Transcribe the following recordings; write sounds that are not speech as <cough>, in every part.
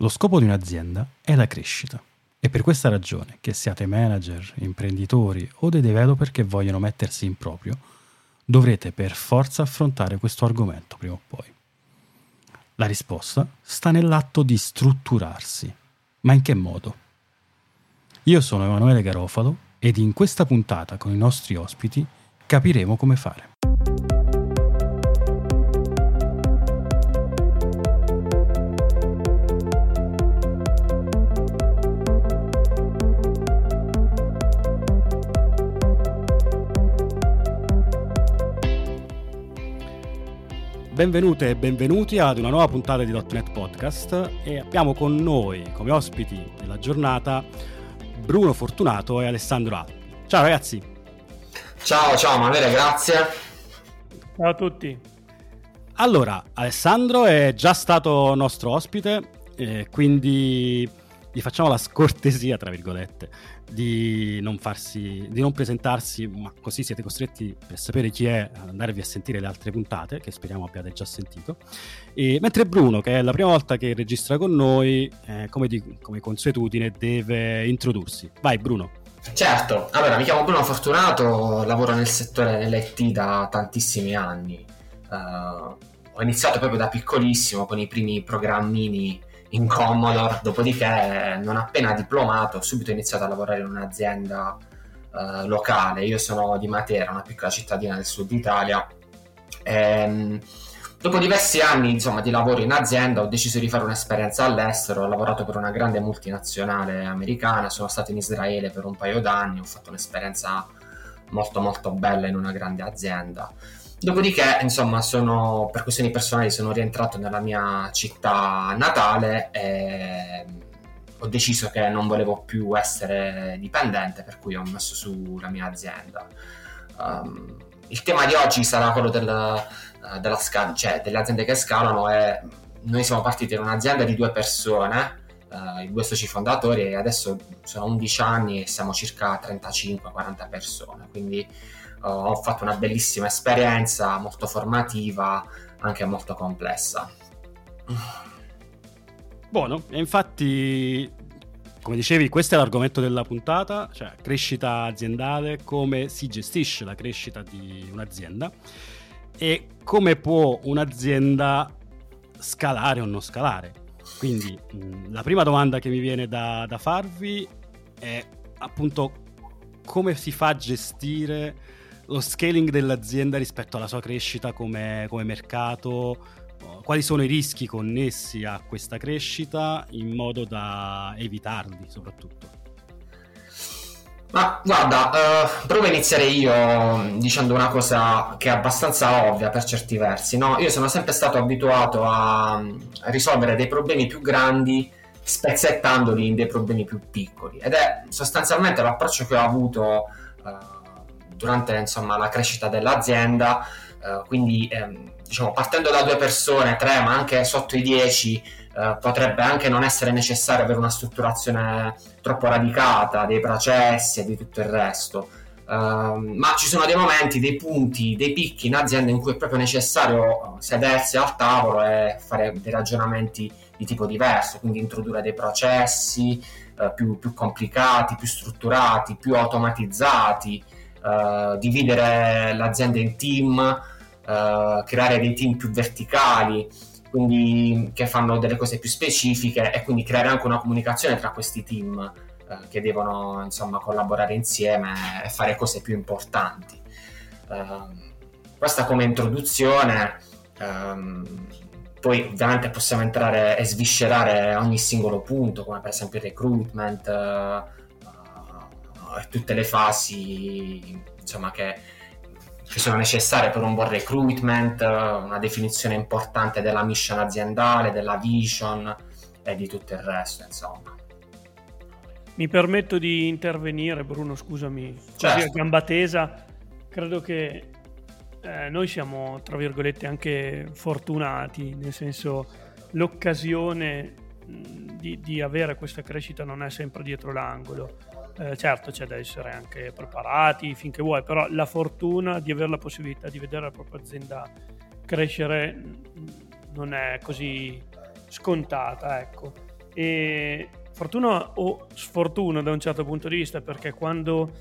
Lo scopo di un'azienda è la crescita. È per questa ragione che siate manager, imprenditori o dei developer che vogliono mettersi in proprio, dovrete per forza affrontare questo argomento prima o poi. La risposta sta nell'atto di strutturarsi. Ma in che modo? Io sono Emanuele Garofalo ed in questa puntata con i nostri ospiti capiremo come fare. Benvenute e benvenuti ad una nuova puntata di .NET Podcast e abbiamo con noi come ospiti della giornata Bruno Fortunato e Alessandro Alpi. Ciao ragazzi! Ciao, ciao Manuele, grazie. Ciao a tutti. Allora, Alessandro è già stato nostro ospite, eh, quindi gli facciamo la scortesia, tra virgolette, di non, farsi, di non presentarsi, ma così siete costretti per sapere chi è ad andarvi a sentire le altre puntate, che speriamo abbiate già sentito. E, mentre Bruno, che è la prima volta che registra con noi, eh, come, di, come consuetudine, deve introdursi. Vai Bruno. Certo, allora mi chiamo Bruno Fortunato, lavoro nel settore dell'IT da tantissimi anni. Uh, ho iniziato proprio da piccolissimo con i primi programmini in Commodore, dopodiché non appena diplomato ho subito iniziato a lavorare in un'azienda uh, locale, io sono di Matera, una piccola cittadina del sud Italia. E, um, dopo diversi anni insomma, di lavoro in azienda ho deciso di fare un'esperienza all'estero, ho lavorato per una grande multinazionale americana, sono stato in Israele per un paio d'anni, ho fatto un'esperienza molto molto bella in una grande azienda. Dopodiché, insomma, sono, per questioni personali sono rientrato nella mia città natale e ho deciso che non volevo più essere dipendente, per cui ho messo su la mia azienda. Um, il tema di oggi sarà quello del, uh, della sca- cioè, delle aziende che scalano e noi siamo partiti da un'azienda di due persone, uh, i due soci fondatori, e adesso sono 11 anni e siamo circa 35-40 persone, quindi ho fatto una bellissima esperienza, molto formativa, anche molto complessa. Buono, e infatti, come dicevi, questo è l'argomento della puntata, cioè crescita aziendale, come si gestisce la crescita di un'azienda e come può un'azienda scalare o non scalare. Quindi la prima domanda che mi viene da, da farvi è appunto come si fa a gestire lo scaling dell'azienda rispetto alla sua crescita come, come mercato, quali sono i rischi connessi a questa crescita in modo da evitarli soprattutto. Ma guarda, uh, provo a iniziare io dicendo una cosa che è abbastanza ovvia per certi versi. No? Io sono sempre stato abituato a, a risolvere dei problemi più grandi spezzettandoli in dei problemi più piccoli ed è sostanzialmente l'approccio che ho avuto uh, durante insomma, la crescita dell'azienda, eh, quindi ehm, diciamo, partendo da due persone, tre, ma anche sotto i dieci, eh, potrebbe anche non essere necessario avere una strutturazione troppo radicata dei processi e di tutto il resto. Uh, ma ci sono dei momenti, dei punti, dei picchi in azienda in cui è proprio necessario sedersi al tavolo e fare dei ragionamenti di tipo diverso, quindi introdurre dei processi uh, più, più, complicati, più strutturati, più automatizzati, uh, dividere l'azienda in team, uh, creare dei team più verticali, quindi che fanno delle cose più specifiche e quindi creare anche una comunicazione tra questi team uh, che devono insomma collaborare insieme e fare cose più importanti. Questa come introduzione. Um, poi ovviamente possiamo entrare e sviscerare ogni singolo punto, come per esempio il recruitment, tutte le fasi insomma, che, che, sono necessarie per un buon recruitment, una definizione importante della mission aziendale, della vision e di tutto il resto, insomma. Mi permetto di intervenire, Bruno, scusami, certo. così a gamba tesa. Credo che eh, noi siamo, tra virgolette, anche fortunati, nel senso l'occasione di, di, avere questa crescita non è sempre dietro l'angolo. Eh, certo c'è da essere anche preparati finché vuoi, però la fortuna di avere la possibilità di vedere la propria azienda crescere non è così scontata, ecco. E fortuna o sfortuna da un certo punto di vista, perché quando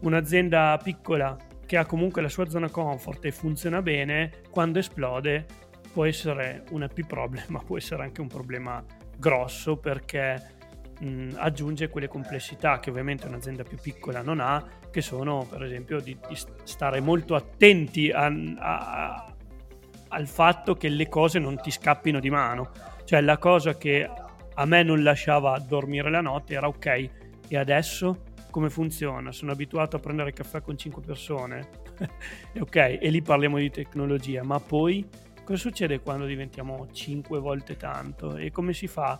un'azienda piccola che ha comunque la sua zona comfort e funziona bene, quando esplode può essere un happy problem, ma <laughs> può essere anche un problema grosso perché mh, aggiunge quelle complessità che ovviamente un'azienda più piccola non ha, che sono per esempio di, di stare molto attenti a, a, al fatto che le cose non ti scappino di mano. Cioè la cosa che a me non lasciava dormire la notte era ok, e adesso come funziona? Sono abituato a prendere caffè con 5 persone, <laughs> ok, e lì parliamo di tecnologia, ma poi cosa succede quando diventiamo 5 volte tanto e come si fa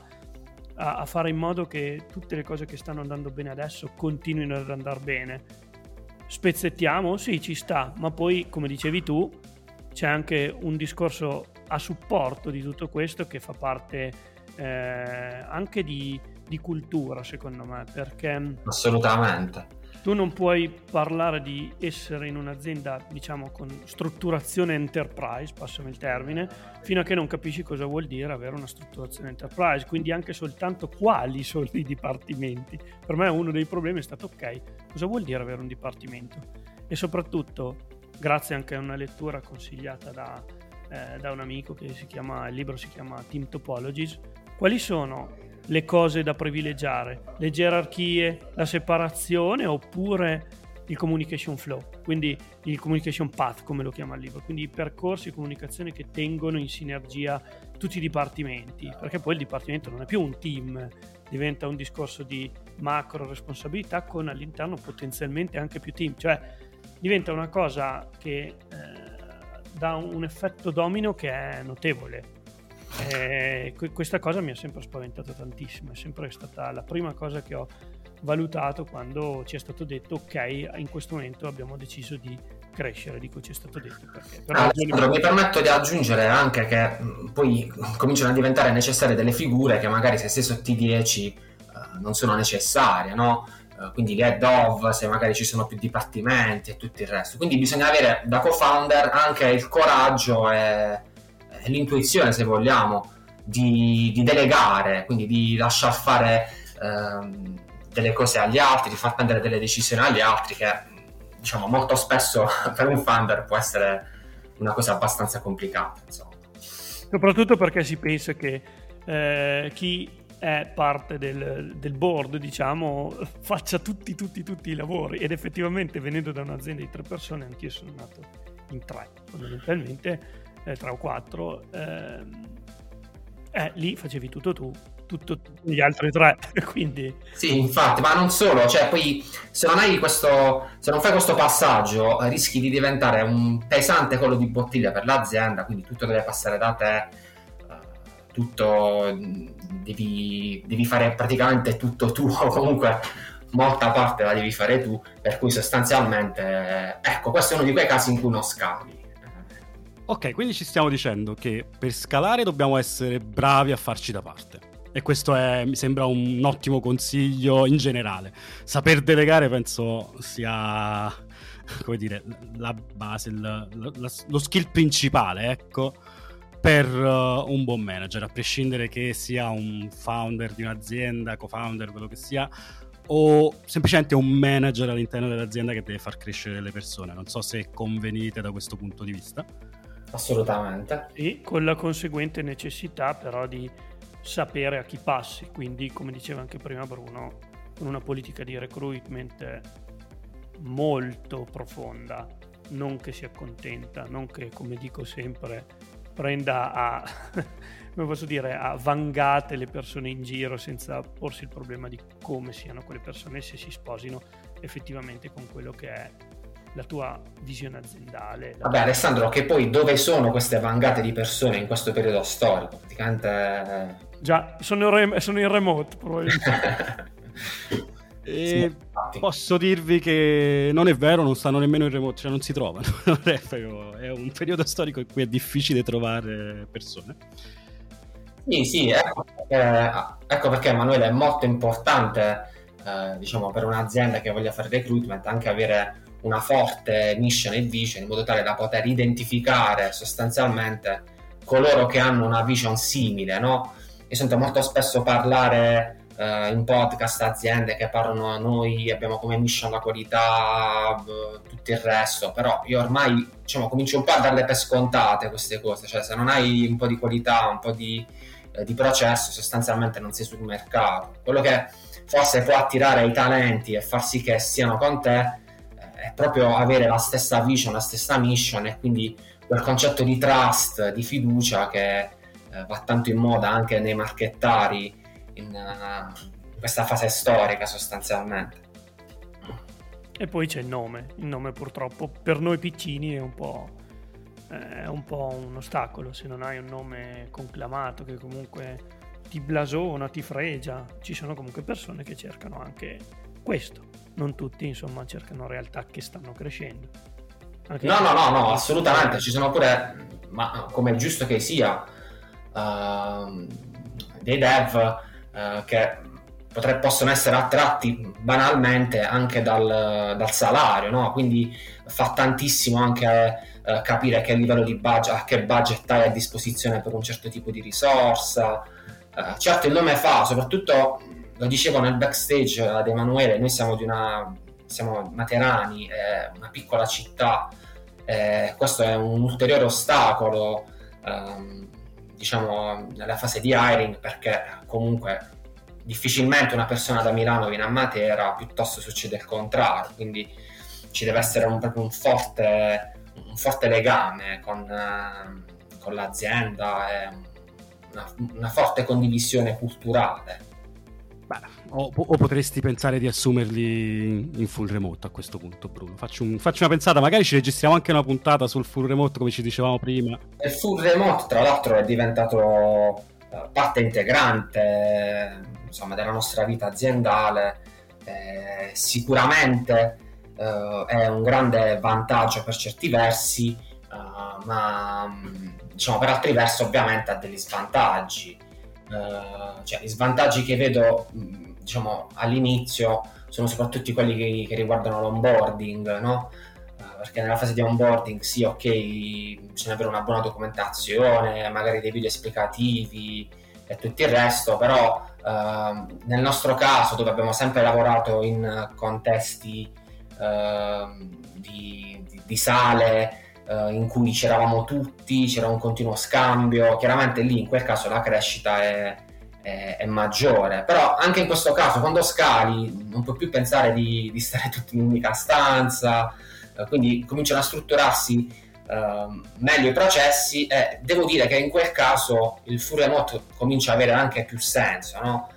a, a, fare in modo che tutte le cose che stanno andando bene adesso continuino ad andare bene. Spezzettiamo? Sì, ci sta, ma poi, come dicevi tu, c'è anche un discorso a supporto di tutto questo che fa parte eh, anche di, di cultura, secondo me, perché... Assolutamente tu non puoi parlare di essere in un'azienda, diciamo, con strutturazione enterprise, passami il termine, fino a che non capisci cosa vuol dire avere una strutturazione enterprise, quindi anche soltanto quali sono i dipartimenti. Per me uno dei problemi è stato, ok, cosa vuol dire avere un dipartimento? E soprattutto, grazie anche a una lettura consigliata da, eh, da un amico che si chiama, il libro si chiama Team Topologies, quali sono le cose da privilegiare, le gerarchie, la separazione oppure il communication flow, quindi il communication path come lo chiama il libro, quindi i percorsi di comunicazione che tengono in sinergia tutti i dipartimenti, perché poi il dipartimento non è più un team, diventa un discorso di macro responsabilità con all'interno potenzialmente anche più team, cioè diventa una cosa che eh, dà un effetto domino che è notevole eh, questa cosa mi ha sempre spaventato tantissimo, è sempre stata la prima cosa che ho valutato quando ci è stato detto ok, in questo momento abbiamo deciso di crescere, dico ci è stato detto perché. Però Alessandro, mi permetto di aggiungere anche che poi cominciano a diventare necessarie delle figure che magari se sei sotto i 10 uh, non sono necessarie, no? Uh, quindi gli head of, se magari ci sono più dipartimenti e tutto il resto. Quindi bisogna avere da co-founder anche il coraggio e l'intuizione, se vogliamo, di, di, delegare, quindi di lasciar fare ehm, delle cose agli altri, di far prendere delle decisioni agli altri, che diciamo molto spesso <laughs> per un founder può essere una cosa abbastanza complicata. Insomma. Soprattutto perché si pensa che eh, chi è parte del, del, board, diciamo, <laughs> faccia tutti, tutti, tutti i lavori. Ed effettivamente, venendo da un'azienda di tre persone, anch'io sono nato in tre, fondamentalmente eh, tre o quattro, ehm, eh, lì facevi tutto tu, tutto gli altri tre, <laughs> quindi... Sì, infatti, ma non solo, cioè poi se non hai questo, se non fai questo passaggio rischi di diventare un pesante collo di bottiglia per l'azienda, quindi tutto deve passare da te, eh, tutto devi, devi fare praticamente tutto <laughs> tu comunque molta parte la devi fare tu, per cui sostanzialmente, ecco, questo è uno di quei casi in cui non scali. Ok, quindi ci stiamo dicendo che per scalare dobbiamo essere bravi a farci da parte. E questo è, mi sembra un ottimo consiglio in generale. Saper delegare penso sia, come dire, la base, il, la, lo skill principale, ecco, per uh, un buon manager, a prescindere che sia un founder di un'azienda, co-founder, quello che sia, o semplicemente un manager all'interno dell'azienda che deve far crescere le persone. Non so se convenite da questo punto di vista. Assolutamente. E con la conseguente necessità però di sapere a chi passi, quindi come diceva anche prima Bruno, con una politica di recruitment molto profonda, non che si accontenta, non che come dico sempre prenda a, <laughs> come posso dire, a vangate le persone in giro senza porsi il problema di come siano quelle persone se si sposino effettivamente con quello che è la tua visione aziendale. Vabbè Alessandro, che poi dove sono queste vangate di persone in questo periodo storico? Praticamente... Eh, Già, sono, re- sono in remote probabilmente. <laughs> E posso dirvi che non è vero, non stanno nemmeno in remote, cioè non si trovano. <laughs> è un periodo storico in cui è difficile trovare persone. Sì, sì, ecco perché, ecco perché Emanuele è molto importante, eh, diciamo, per un'azienda che voglia fare recruitment anche avere una forte mission e vision in modo tale da poter identificare sostanzialmente coloro che hanno una vision simile, no? io sento molto spesso parlare eh, in podcast aziende che parlano a noi, abbiamo come mission la qualità, eh, tutto il resto, però io ormai diciamo, comincio un po' a darle per scontate queste cose, cioè se non hai un po' di qualità, un po' di, eh, di processo, sostanzialmente non sei sul mercato. Quello che forse può attirare i talenti e far sì che siano con te è proprio avere la stessa vision, la stessa mission e quindi quel concetto di trust, di fiducia che eh, va tanto in moda anche nei marchettari in, in questa fase storica sostanzialmente. E poi c'è il nome, il nome purtroppo per noi piccini è un po', è un, po un ostacolo, se non hai un nome conclamato che comunque ti blasona, ti fregia, ci sono comunque persone che cercano anche questo, non tutti insomma cercano realtà che stanno crescendo. Anche no, no, no, no, assolutamente, ci sono pure, ma come è giusto che sia, uh, dei dev uh, che potre, possono essere attratti banalmente anche dal, dal salario, no? quindi fa tantissimo anche eh, capire che livello di budget, a che budget hai a disposizione per un certo tipo di risorsa. Eh, certo il nome fa, soprattutto lo dicevo nel backstage ad Emanuele, noi siamo di una siamo Materani, è una piccola città, eh, questo è un ulteriore ostacolo ehm, diciamo nella fase di hiring perché comunque difficilmente una persona da Milano viene a Matera, piuttosto succede il contrario, quindi ci deve essere un, proprio un forte, un forte legame con, eh, con l'azienda una, una, forte condivisione culturale. Beh, o, o, potresti pensare di assumerli in full remote a questo punto, Bruno. Faccio, un, faccio, una pensata, magari ci registriamo anche una puntata sul full remote, come ci dicevamo prima. Il full remote, tra l'altro, è diventato eh, parte integrante insomma, della nostra vita aziendale, eh, sicuramente eh, è un grande vantaggio per certi versi, eh, ma diciamo, per altri versi ovviamente ha degli svantaggi. Eh, cioè, gli svantaggi che vedo diciamo, all'inizio sono soprattutto quelli che, che riguardano l'onboarding, no? Eh, perché nella fase di onboarding sì, ok, bisogna avere una buona documentazione, magari dei video esplicativi e tutto il resto, però Uh, nel nostro caso, dove abbiamo sempre lavorato in contesti uh, di, di, di, sale uh, in cui c'eravamo tutti, c'era un continuo scambio, chiaramente lì in quel caso la crescita è, è, è maggiore, però anche in questo caso quando scali non puoi più pensare di, di stare tutti in un'unica stanza, eh, quindi cominciano a strutturarsi Uh, meglio i processi e devo dire che in quel caso il full remote comincia ad avere anche più senso, no?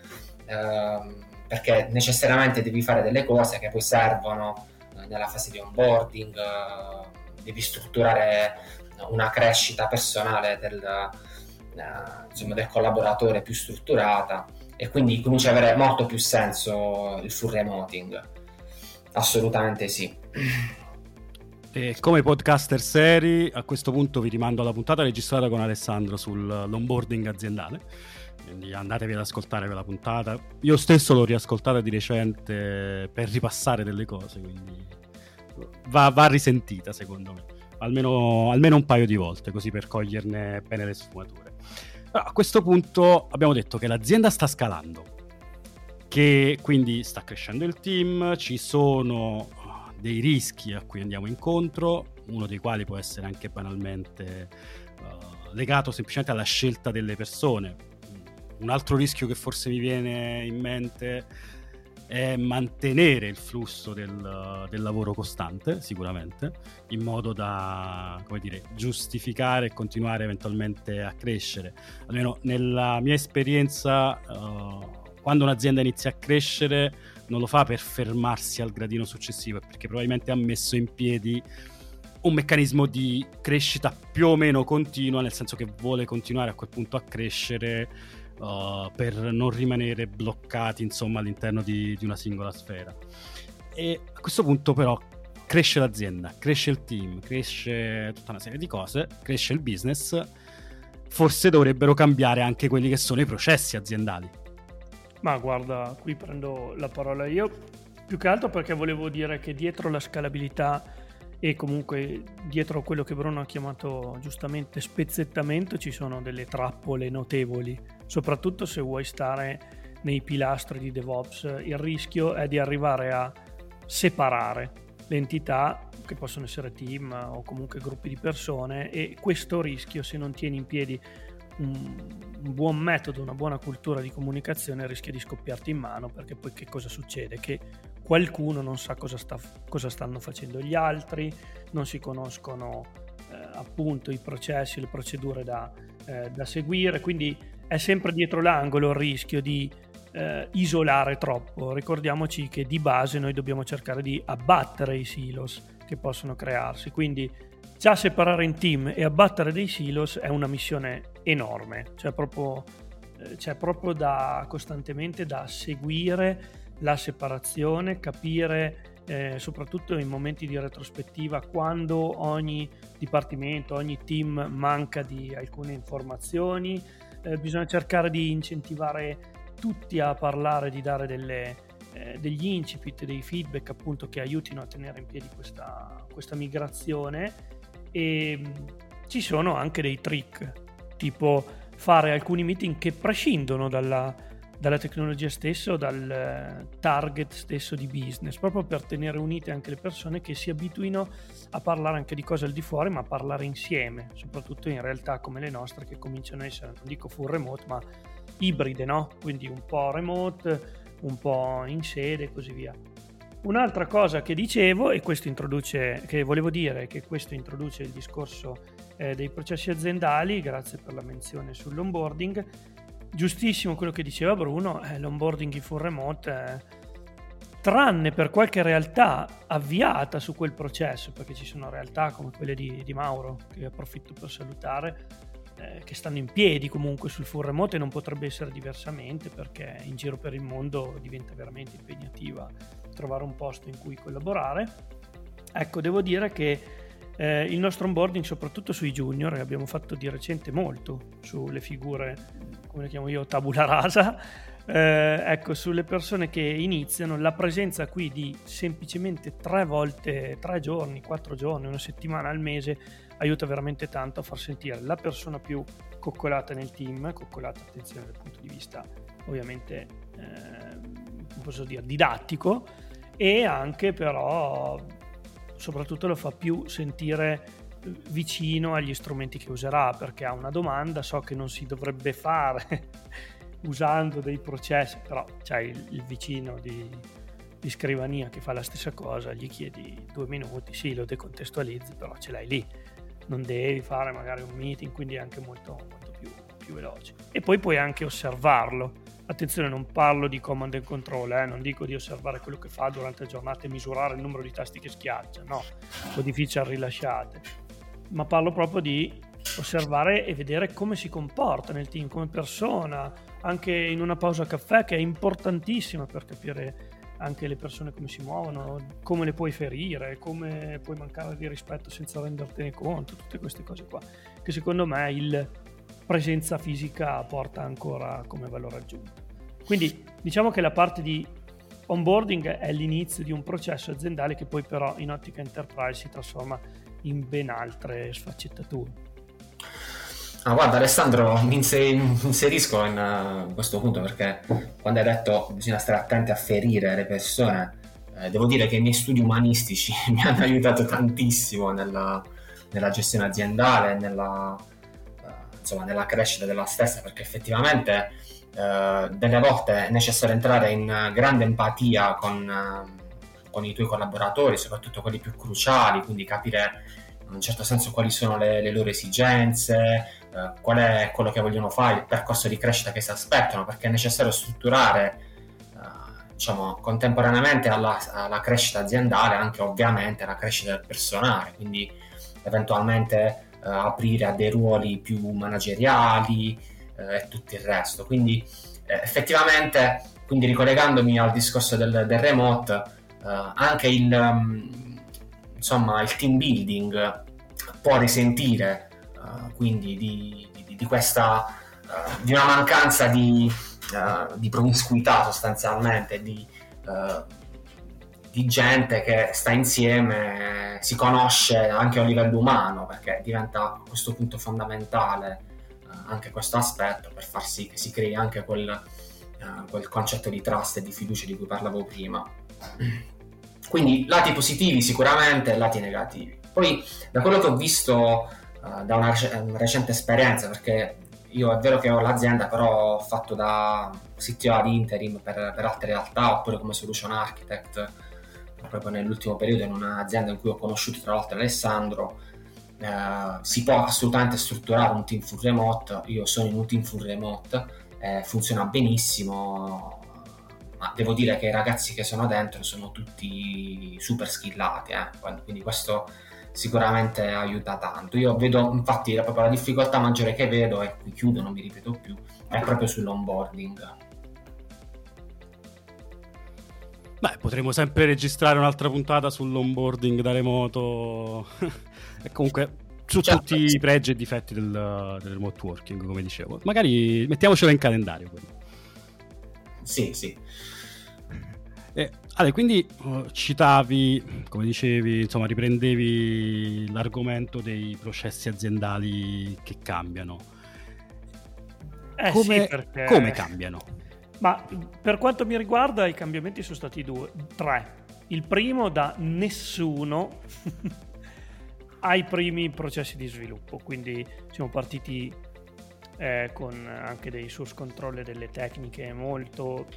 uh, perché necessariamente devi fare delle cose che poi servono uh, nella fase di onboarding, eh, devi strutturare una crescita personale del, insomma, del collaboratore più strutturata e quindi comincia ad avere molto più senso il full remoting. Assolutamente sì. E come podcaster seri, a questo punto vi rimando alla puntata registrata con Alessandro sull'onboarding aziendale. Quindi andatevi ad ascoltare quella puntata. Io stesso l'ho riascoltata di recente per ripassare delle cose, quindi va, va risentita secondo me. Almeno, almeno, un paio di volte, così per coglierne bene le sfumature. Allora, a questo punto abbiamo detto che l'azienda sta scalando, che quindi sta crescendo il team, ci sono dei rischi a cui andiamo incontro, uno dei quali può essere anche banalmente uh, legato semplicemente alla scelta delle persone. Un altro rischio che forse mi viene in mente è mantenere il flusso del, del lavoro costante, sicuramente, in modo da dire, giustificare e continuare eventualmente a crescere. Almeno nella mia esperienza, uh, quando un'azienda inizia a crescere, non lo fa per fermarsi al gradino successivo, perché probabilmente ha messo in piedi un meccanismo di crescita più o meno continua, nel senso che vuole continuare a quel punto a crescere uh, per non rimanere bloccati insomma, all'interno di, di una singola sfera. E a questo punto però cresce l'azienda, cresce il team, cresce tutta una serie di cose, cresce il business, forse dovrebbero cambiare anche quelli che sono i processi aziendali. Ma guarda, qui prendo la parola io, più che altro perché volevo dire che dietro la scalabilità e comunque dietro quello che Bruno ha chiamato giustamente spezzettamento ci sono delle trappole notevoli soprattutto se vuoi stare nei pilastri di DevOps. Il rischio è di arrivare a separare le entità che possono essere team o comunque gruppi di persone e questo rischio se non tieni in piedi un, buon metodo, una buona cultura di comunicazione rischia di scoppiarti in mano perché poi che cosa succede? Che qualcuno non sa cosa, sta, cosa stanno facendo gli altri, non si conoscono eh, appunto i processi, le procedure da, eh, da, seguire, quindi è sempre dietro l'angolo il rischio di eh, isolare troppo. Ricordiamoci che di base noi dobbiamo cercare di abbattere i silos che possono crearsi, quindi già separare in team e abbattere dei silos è una missione enorme, cioè proprio, eh, c'è proprio da costantemente da seguire la separazione, capire eh, soprattutto in momenti di retrospettiva quando ogni dipartimento, ogni team manca di alcune informazioni, eh, bisogna cercare di incentivare tutti a parlare, di dare delle, eh, degli incipit, dei feedback appunto che aiutino a tenere in piedi questa, questa migrazione. E mm, ci sono anche dei trick tipo fare alcuni meeting che prescindono dalla, dalla tecnologia stessa o dal eh, target stesso di business, proprio per tenere unite anche le persone che si abituino a parlare anche di cose al di fuori, ma a parlare insieme, soprattutto in realtà come le nostre che cominciano a essere, non dico full remote, ma ibride, no? Quindi un po' remote, un po' in sede e così via. Un'altra cosa che dicevo, e questo introduce, che volevo dire, che questo introduce il discorso eh, dei processi aziendali, grazie per la menzione sull'onboarding, giustissimo quello che diceva Bruno, eh, l'onboarding in full remote, eh, tranne per qualche realtà avviata su quel processo, perché ci sono realtà come quelle di, di Mauro, che approfitto per salutare, eh, che stanno in piedi comunque sul full remote e non potrebbe essere diversamente perché in giro per il mondo diventa veramente impegnativa trovare un posto in cui collaborare. Ecco, devo dire che eh, il nostro onboarding, soprattutto sui junior, e abbiamo fatto di recente molto sulle figure, come le chiamo io, tabula rasa, eh, ecco, sulle persone che iniziano, la presenza qui di semplicemente tre volte, tre giorni, quattro giorni, una settimana al mese aiuta veramente tanto a far sentire la persona più coccolata nel team, coccolata attenzione dal punto di vista ovviamente, eh, posso dire, didattico, e anche però soprattutto lo fa più sentire vicino agli strumenti che userà perché ha una domanda, so che non si dovrebbe fare <laughs> usando dei processi, però c'è il, il vicino di, di, scrivania che fa la stessa cosa, gli chiedi due minuti, sì lo decontestualizzi, però ce l'hai lì, non devi fare magari un meeting, quindi è anche molto, molto più, più veloce. E poi puoi anche osservarlo Attenzione, non parlo di command and control, eh? non dico di osservare quello che fa durante la giornata e misurare il numero di tasti che schiaccia, no, o di feature rilasciate, ma parlo proprio di osservare e vedere come si comporta nel team, come persona, anche in una pausa caffè che è importantissima per capire anche le persone come si muovono, come le puoi ferire, come puoi mancare di rispetto senza rendertene conto, tutte queste cose qua, che secondo me il presenza fisica porta ancora come valore aggiunto. Quindi diciamo che la parte di onboarding è l'inizio di un processo aziendale che poi però in ottica enterprise si trasforma in ben altre sfaccettature. Ah, guarda Alessandro, mi inserisco in uh, questo punto perché quando hai detto bisogna stare attenti a ferire le persone, eh, devo dire che i miei studi umanistici <laughs> mi hanno aiutato tantissimo nella, nella gestione aziendale, nella, insomma, nella crescita della stessa, perché effettivamente eh, delle volte è necessario entrare in grande empatia con, con, i tuoi collaboratori, soprattutto quelli più cruciali, quindi capire in un certo senso quali sono le, le loro esigenze, eh, qual è quello che vogliono fare, il percorso di crescita che si aspettano, perché è necessario strutturare eh, diciamo, contemporaneamente alla, alla, crescita aziendale anche ovviamente la crescita del personale, quindi eventualmente eh, aprire a dei ruoli più manageriali eh, e tutto il resto. Quindi eh, effettivamente, quindi ricollegandomi al discorso del, del remote, anche il, um, insomma, il team building può risentire quindi di, di, di questa di una mancanza di, uh, di promiscuità sostanzialmente, di, uh, di gente che sta insieme, si conosce anche a livello umano, perché diventa a questo punto fondamentale uh, anche questo aspetto per far sì che si crei anche quel, uh, quel concetto di trust e di fiducia di cui parlavo prima. Quindi lati positivi sicuramente, lati negativi. Poi da quello che ho visto uh, da una, rec- una, recente esperienza, perché io è vero che ho l'azienda, però ho fatto da CTO ad interim per, per altre realtà, oppure come solution architect, proprio nell'ultimo periodo in un'azienda in cui ho conosciuto tra l'altro Alessandro, eh, si può assolutamente strutturare un team full remote, io sono in un team full remote, eh, funziona benissimo, ma devo dire che i ragazzi che sono dentro sono tutti super skillati, eh? quindi questo sicuramente aiuta tanto. Io vedo infatti proprio la difficoltà maggiore che vedo, e qui chiudo, non mi ripeto più, è proprio sull'onboarding. Beh, potremmo sempre registrare un'altra puntata sull'onboarding da remoto. <laughs> e comunque su certo. tutti i pregi e difetti del, del, remote working, come dicevo. Magari mettiamocelo in calendario. Quello. Sì, sì. Eh, allora, quindi uh, citavi, come dicevi, insomma, riprendevi l'argomento dei processi aziendali che cambiano. Eh come, sì, perché... come cambiano? Ma per quanto mi riguarda i cambiamenti sono stati due, tre. Il primo da nessuno <laughs> ai primi processi di sviluppo, quindi siamo partiti eh, con anche dei source control e delle tecniche molto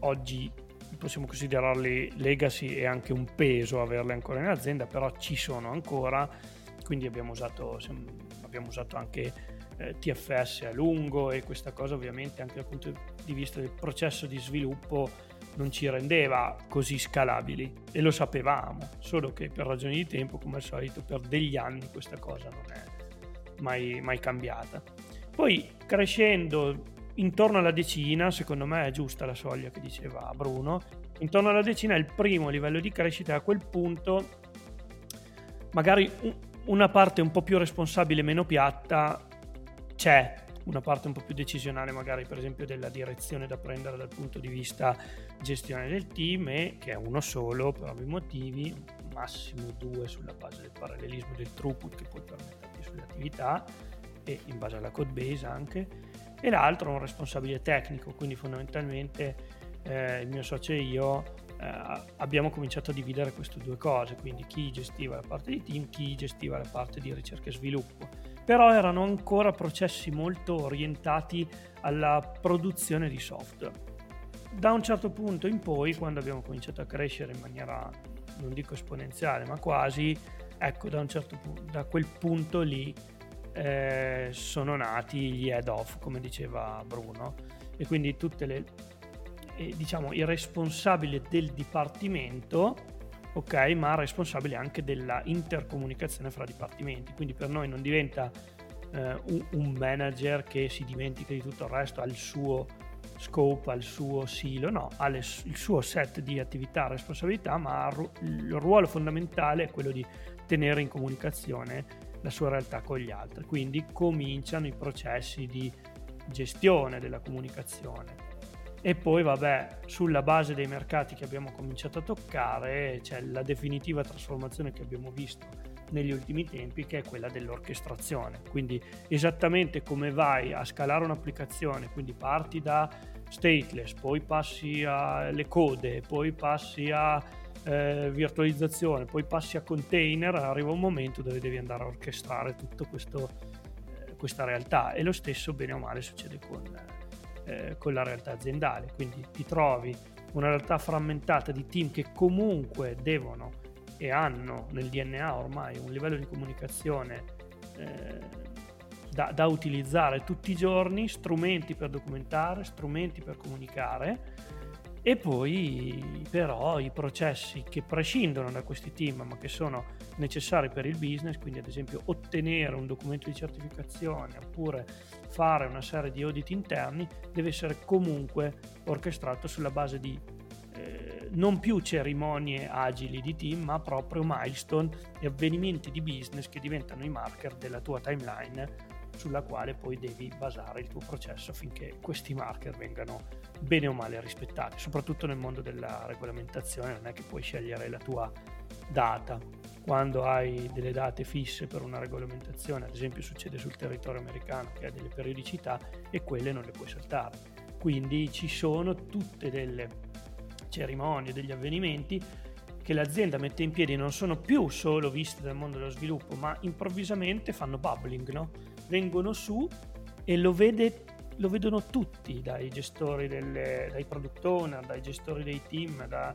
oggi possiamo considerarli legacy e anche un peso averle ancora in azienda, però ci sono ancora, quindi abbiamo usato, abbiamo usato anche eh, TFS a lungo e questa cosa ovviamente anche dal punto di vista del processo di sviluppo non ci rendeva così scalabili e lo sapevamo, solo che per ragioni di tempo, come al solito, per degli anni questa cosa non è mai, mai cambiata. Poi crescendo intorno alla decina, secondo me è giusta la soglia che diceva Bruno, intorno alla decina è il primo livello di crescita a quel punto magari una parte un po' più responsabile, meno piatta, c'è una parte un po' più decisionale magari per esempio della direzione da prendere dal punto di vista gestione del team e che è uno solo per ovvi motivi, massimo due sulla base del parallelismo del throughput che poi permetterti sulle attività e in base alla code base anche e l'altro un responsabile tecnico quindi fondamentalmente eh, il mio socio e io eh, abbiamo cominciato a dividere queste due cose quindi chi gestiva la parte di team chi gestiva la parte di ricerca e sviluppo però erano ancora processi molto orientati alla produzione di software. Da un certo punto in poi, quando abbiamo cominciato a crescere in maniera, non dico esponenziale, ma quasi, ecco, da, un certo da quel punto lì eh, sono nati gli head off, come diceva Bruno, e quindi tutte le, eh, diciamo, i responsabili del dipartimento ok, ma responsabile anche della intercomunicazione fra dipartimenti. Quindi per noi non diventa eh, un, un, manager che si dimentica di tutto il resto, ha il suo scope, ha il suo silo, no, ha le, il suo set di attività e responsabilità, ma il ruolo fondamentale è quello di tenere in comunicazione la sua realtà con gli altri. Quindi cominciano i processi di gestione della comunicazione e poi vabbè sulla base dei mercati che abbiamo cominciato a toccare c'è la definitiva trasformazione che abbiamo visto negli ultimi tempi che è quella dell'orchestrazione quindi esattamente come vai a scalare un'applicazione quindi parti da stateless poi passi alle code poi passi a eh, virtualizzazione poi passi a container arriva un momento dove devi andare a orchestrare tutta eh, questa realtà e lo stesso bene o male succede con eh, con la realtà aziendale. Quindi ti trovi una realtà frammentata di team che comunque devono e hanno nel DNA ormai un livello di comunicazione eh, da, da utilizzare tutti i giorni, strumenti per documentare, strumenti per comunicare e poi però i processi che prescindono da questi team ma che sono necessari per il business, quindi ad esempio ottenere un documento di certificazione oppure fare una serie di audit interni, deve essere comunque orchestrato sulla base di eh, non più cerimonie agili di team, ma proprio milestone e avvenimenti di business che diventano i marker della tua timeline sulla quale poi devi basare il tuo processo affinché questi marker vengano bene o male rispettati, soprattutto nel mondo della regolamentazione non è che puoi scegliere la tua data quando hai delle date fisse per una regolamentazione, ad esempio succede sul territorio americano che ha delle periodicità e quelle non le puoi saltare. Quindi ci sono tutte delle cerimonie, degli avvenimenti che l'azienda mette in piedi non sono più solo viste dal mondo dello sviluppo, ma improvvisamente fanno bubbling, no? vengono su e lo, vede, lo vedono tutti, dai gestori, delle, dai product owner, dai gestori dei team, da,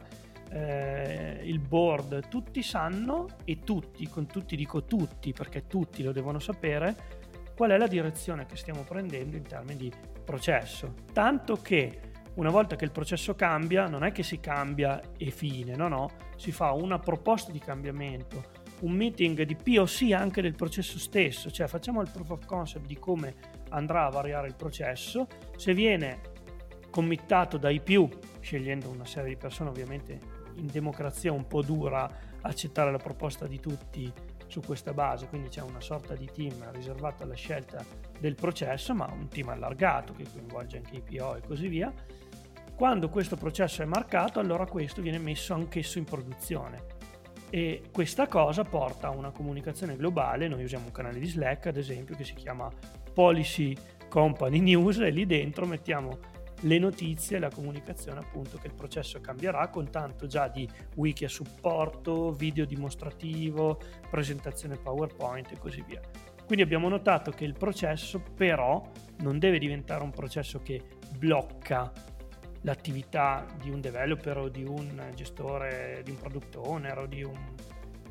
eh, il board, tutti sanno e tutti, con tutti dico tutti perché tutti lo devono sapere, qual è la direzione che stiamo prendendo in termini di processo. Tanto che una volta che il processo cambia, non è che si cambia e fine, no, no, si fa una proposta di cambiamento, un meeting di POC anche del processo stesso, cioè facciamo il proof of concept di come andrà a variare il processo, se viene committato dai più, scegliendo una serie di persone ovviamente in democrazia un po' dura accettare la proposta di tutti su questa base, quindi c'è una sorta di team riservato alla scelta del processo, ma un team allargato che coinvolge anche i PO e così via. Quando questo processo è marcato, allora questo viene messo anch'esso in produzione. E questa cosa porta a una comunicazione globale. Noi usiamo un canale di Slack, ad esempio, che si chiama Policy Company News, e lì dentro mettiamo le notizie la comunicazione appunto che il processo cambierà con tanto già di wiki a supporto, video dimostrativo, presentazione PowerPoint e così via. Quindi abbiamo notato che il processo però non deve diventare un processo che blocca l'attività di un developer o di un gestore, di un product owner o di un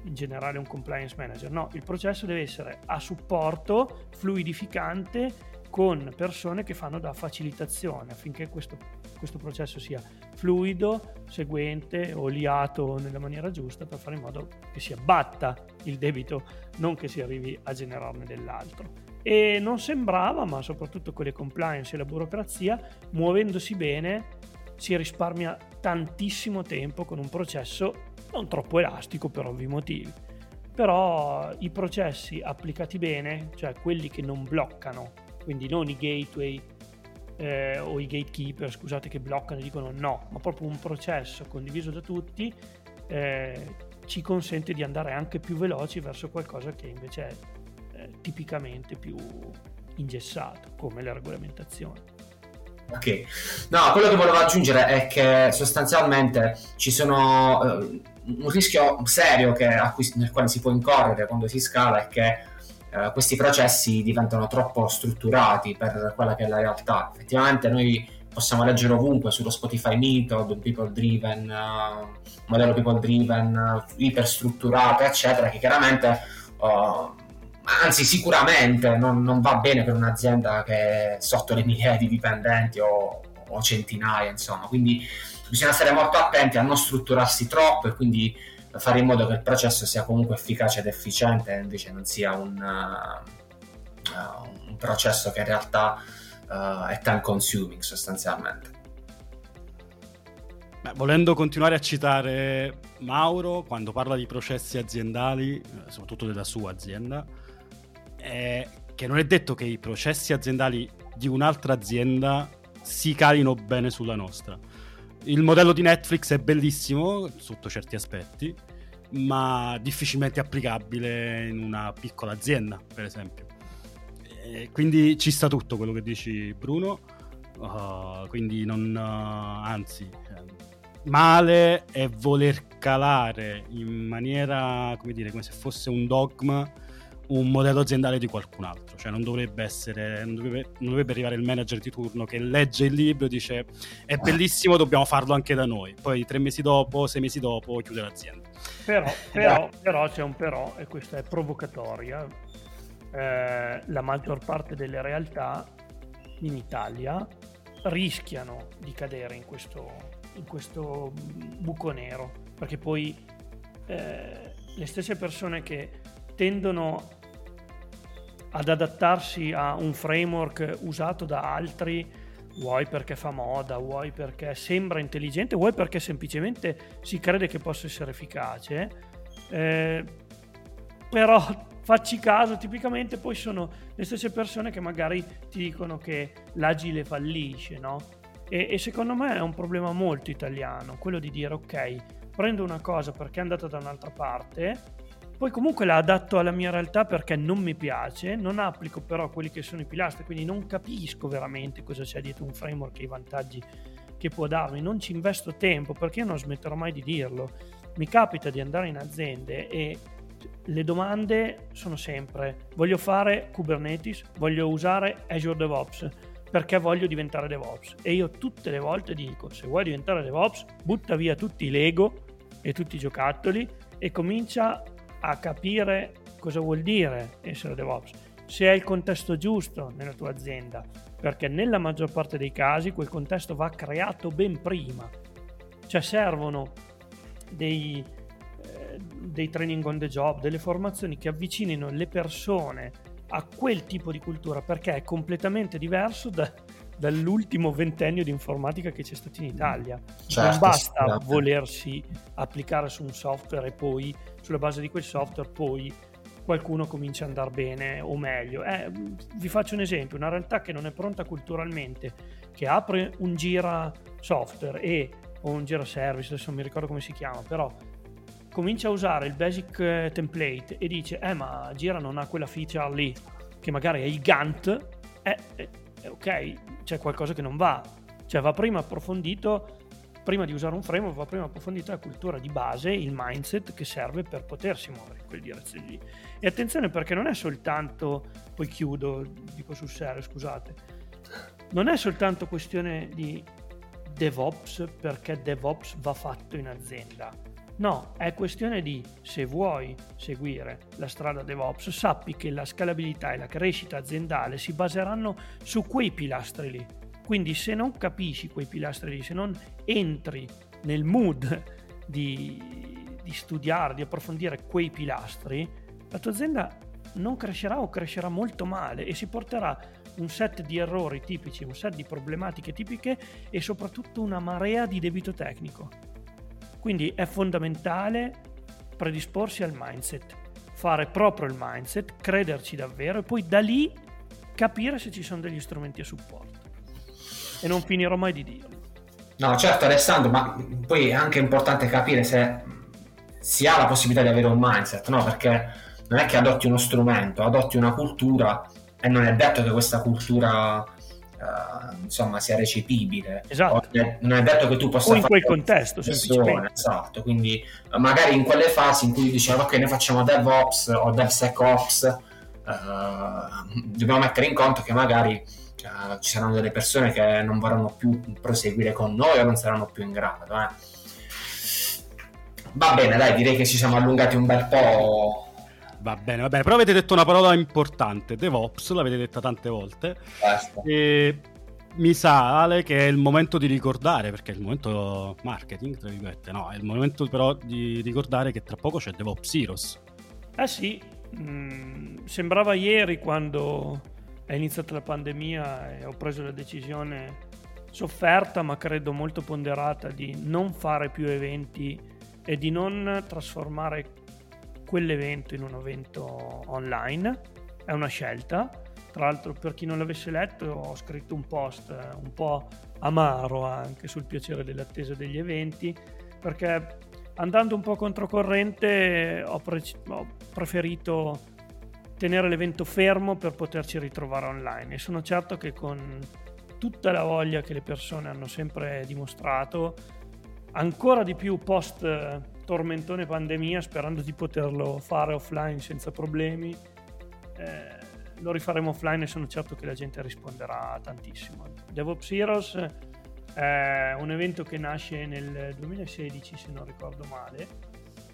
in generale un compliance manager. No, il processo deve essere a supporto, fluidificante con persone che fanno da facilitazione affinché questo, questo processo sia fluido, seguente, oliato nella maniera giusta per fare in modo che si abbatta il debito, non che si arrivi a generarne dell'altro. E non sembrava, ma soprattutto con le compliance e la burocrazia, muovendosi bene, si risparmia tantissimo tempo con un processo non troppo elastico per ovvi motivi. Però i processi applicati bene, cioè quelli che non bloccano quindi non i gateway eh, o i gatekeeper, scusate, che bloccano e dicono no, ma proprio un processo condiviso da tutti eh, ci consente di andare anche più veloci verso qualcosa che invece è eh, tipicamente più ingessato, come le regolamentazioni. Ok, no, quello che volevo aggiungere è che sostanzialmente ci sono eh, un rischio serio che, cui, nel quale si può incorrere quando si scala è che eh, questi processi diventano troppo strutturati per quella che è la realtà. Effettivamente noi possiamo leggere ovunque sullo Spotify Method, People Driven, uh, modello People Driven, uh, iperstrutturato, eccetera, che chiaramente, uh, anzi sicuramente non, non, va bene per un'azienda che è sotto le migliaia di dipendenti o, o centinaia, insomma. Quindi bisogna stare molto attenti a non strutturarsi troppo e quindi fare in modo che il processo sia comunque efficace ed efficiente e invece non sia un, uh, un processo che in realtà uh, è time consuming sostanzialmente. Beh, volendo continuare a citare Mauro quando parla di processi aziendali, eh, soprattutto della sua azienda, è che non è detto che i processi aziendali di un'altra azienda si calino bene sulla nostra il modello di Netflix è bellissimo sotto certi aspetti, ma difficilmente applicabile in una piccola azienda, per esempio. E quindi ci sta tutto quello che dici, Bruno. Uh, quindi non, uh, anzi, male è voler calare in maniera, come dire, come se fosse un dogma un modello aziendale di qualcun altro, cioè non dovrebbe essere, non dovrebbe, non dovrebbe, arrivare il manager di turno che legge il libro e dice è bellissimo, dobbiamo farlo anche da noi, poi tre mesi dopo, sei mesi dopo chiude l'azienda. Però, però, però c'è un però e questa è provocatoria, eh, la maggior parte delle realtà in Italia rischiano di cadere in questo, in questo buco nero, perché poi eh, le stesse persone che tendono ad adattarsi a un framework usato da altri, vuoi perché fa moda, vuoi perché sembra intelligente, vuoi perché semplicemente si crede che possa essere efficace. Eh, però <laughs> facci caso, tipicamente poi sono le stesse persone che magari ti dicono che l'agile fallisce, no? E, e secondo me è un problema molto italiano, quello di dire ok, prendo una cosa perché è andata da un'altra parte poi comunque la adatto alla mia realtà perché non mi piace, non applico però quelli che sono i pilastri, quindi non capisco veramente cosa c'è dietro un framework e i vantaggi che può darmi, non ci investo tempo perché io non smetterò mai di dirlo. Mi capita di andare in aziende e le domande sono sempre voglio fare Kubernetes, voglio usare Azure DevOps perché voglio diventare DevOps e io tutte le volte dico se vuoi diventare DevOps butta via tutti i Lego e tutti i giocattoli e comincia a capire cosa vuol dire essere DevOps, se è il contesto giusto nella tua azienda, perché nella maggior parte dei casi quel contesto va creato ben prima, cioè servono dei, eh, dei training on the job, delle formazioni che avvicinino le persone a quel tipo di cultura perché è completamente diverso da, dall'ultimo ventennio di informatica che c'è stato in Italia. Certo, non basta certo. volersi applicare su un software e poi sulla base di quel software poi qualcuno comincia ad andare bene o meglio. Eh, vi faccio un esempio, una realtà che non è pronta culturalmente, che apre un gira software e, o un gira service, adesso non mi ricordo come si chiama, però comincia a usare il basic eh, template e dice, eh ma gira non ha quella feature lì, che magari è il Gantt, eh, eh, ok, c'è qualcosa che non va. Cioè va prima approfondito prima di usare un framework va prima approfondita la cultura di base, il mindset che serve per potersi muovere in quelle direzioni lì. E attenzione perché non è soltanto, poi chiudo, dico sul serio, scusate, non è soltanto questione di DevOps perché DevOps va fatto in azienda. No, è questione di se vuoi seguire la strada DevOps, sappi che la scalabilità e la crescita aziendale si baseranno su quei pilastri lì quindi se non capisci quei pilastri lì, se non entri nel mood di, di studiare, di approfondire quei pilastri, la tua azienda non crescerà o crescerà molto male e si porterà un set di errori tipici, un set di problematiche tipiche e soprattutto una marea di debito tecnico. Quindi è fondamentale predisporsi al mindset, fare proprio il mindset, crederci davvero e poi da lì capire se ci sono degli strumenti a supporto e non finirò mai di dirlo. No, certo Alessandro, ma poi è anche importante capire se si ha la possibilità di avere un mindset, no? Perché non è che adotti uno strumento, adotti una cultura e non è detto che questa cultura uh, insomma sia recepibile. Esatto. non è detto che tu possa o in quel contesto, semplicemente. Esatto, quindi magari in quelle fasi in cui diciamo ok, noi facciamo DevOps o DevSecOps, uh, dobbiamo mettere in conto che magari uh, ci saranno delle persone che non vorranno più proseguire con noi o non saranno più in grado. Eh. Va bene, dai, direi che ci siamo allungati un bel po'. Va bene, va bene, però avete detto una parola importante, DevOps, l'avete detta tante volte. Basta. E mi sa, Ale, che è il momento di ricordare, perché è il momento marketing, tra virgolette, no, è il momento però di ricordare che tra poco c'è DevOps Heroes. Eh sì, mm, sembrava ieri quando è iniziata la pandemia e ho preso la decisione sofferta ma credo molto ponderata di non fare più eventi e di non trasformare quell'evento in un evento online. È una scelta. Tra l'altro per chi non l'avesse letto ho scritto un post un po' amaro anche sul piacere dell'attesa degli eventi perché andando un po' controcorrente ho, pre- ho preferito tenere l'evento fermo per poterci ritrovare online. E sono certo che con tutta la voglia che le persone hanno sempre dimostrato, ancora di più post tormentone pandemia, sperando di poterlo fare offline senza problemi, eh, lo rifaremo offline e sono certo che la gente risponderà tantissimo. DevOps Heroes è un evento che nasce nel 2016 se non ricordo male,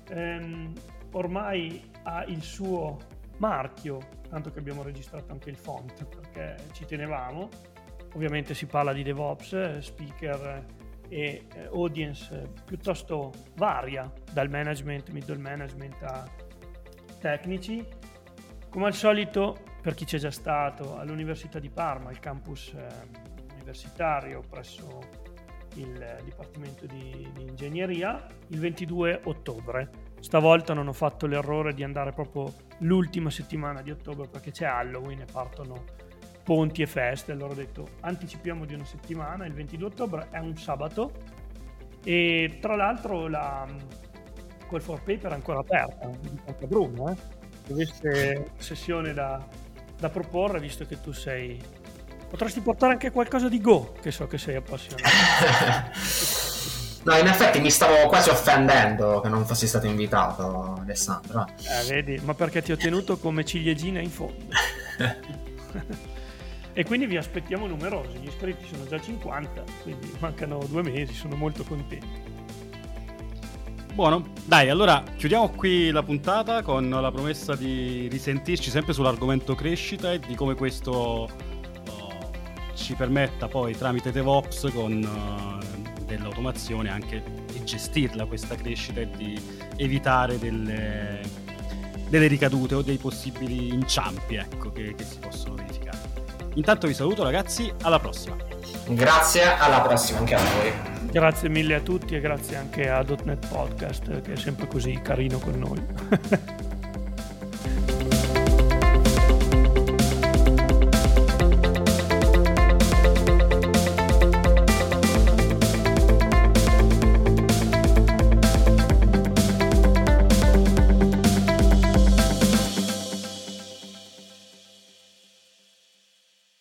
ehm, ormai ha il suo marchio, tanto che abbiamo registrato anche il font perché ci tenevamo. Ovviamente si parla di DevOps, speaker e eh, audience piuttosto varia, dal management, middle management a tecnici. Come al solito, per chi c'è già stato, all'Università di Parma, il campus eh, universitario presso il Dipartimento di, di Ingegneria, il 22 ottobre Stavolta non ho fatto l'errore di andare proprio l'ultima settimana di ottobre perché c'è Halloween e partono ponti e feste. Allora ho detto anticipiamo di una settimana, il 22 ottobre è un sabato e tra l'altro la, quel for paper ancora aperta, anche Bruno, eh? avesse <laughs> sessione da, da proporre, visto che tu sei... Potresti portare anche qualcosa di Go, che so che sei appassionato. <laughs> No, in effetti mi stavo quasi offendendo che non fossi stato invitato, Alessandro. Eh, vedi, ma perché ti ho tenuto come ciliegina in fondo. <laughs> e quindi vi aspettiamo numerosi, gli iscritti sono già 50, quindi mancano due mesi, sono molto contento. Buono, dai, allora chiudiamo qui la puntata con la promessa di risentirci sempre sull'argomento crescita e di come questo oh, ci permetta poi tramite DevOps con uh, dell'automazione anche di gestirla questa crescita e di evitare delle, delle ricadute o dei possibili inciampi ecco, che, che si possono verificare. Intanto vi saluto ragazzi, alla prossima. Grazie, alla prossima anche a voi. Grazie mille a tutti e grazie anche a .NET Podcast che è sempre così carino con noi. <laughs>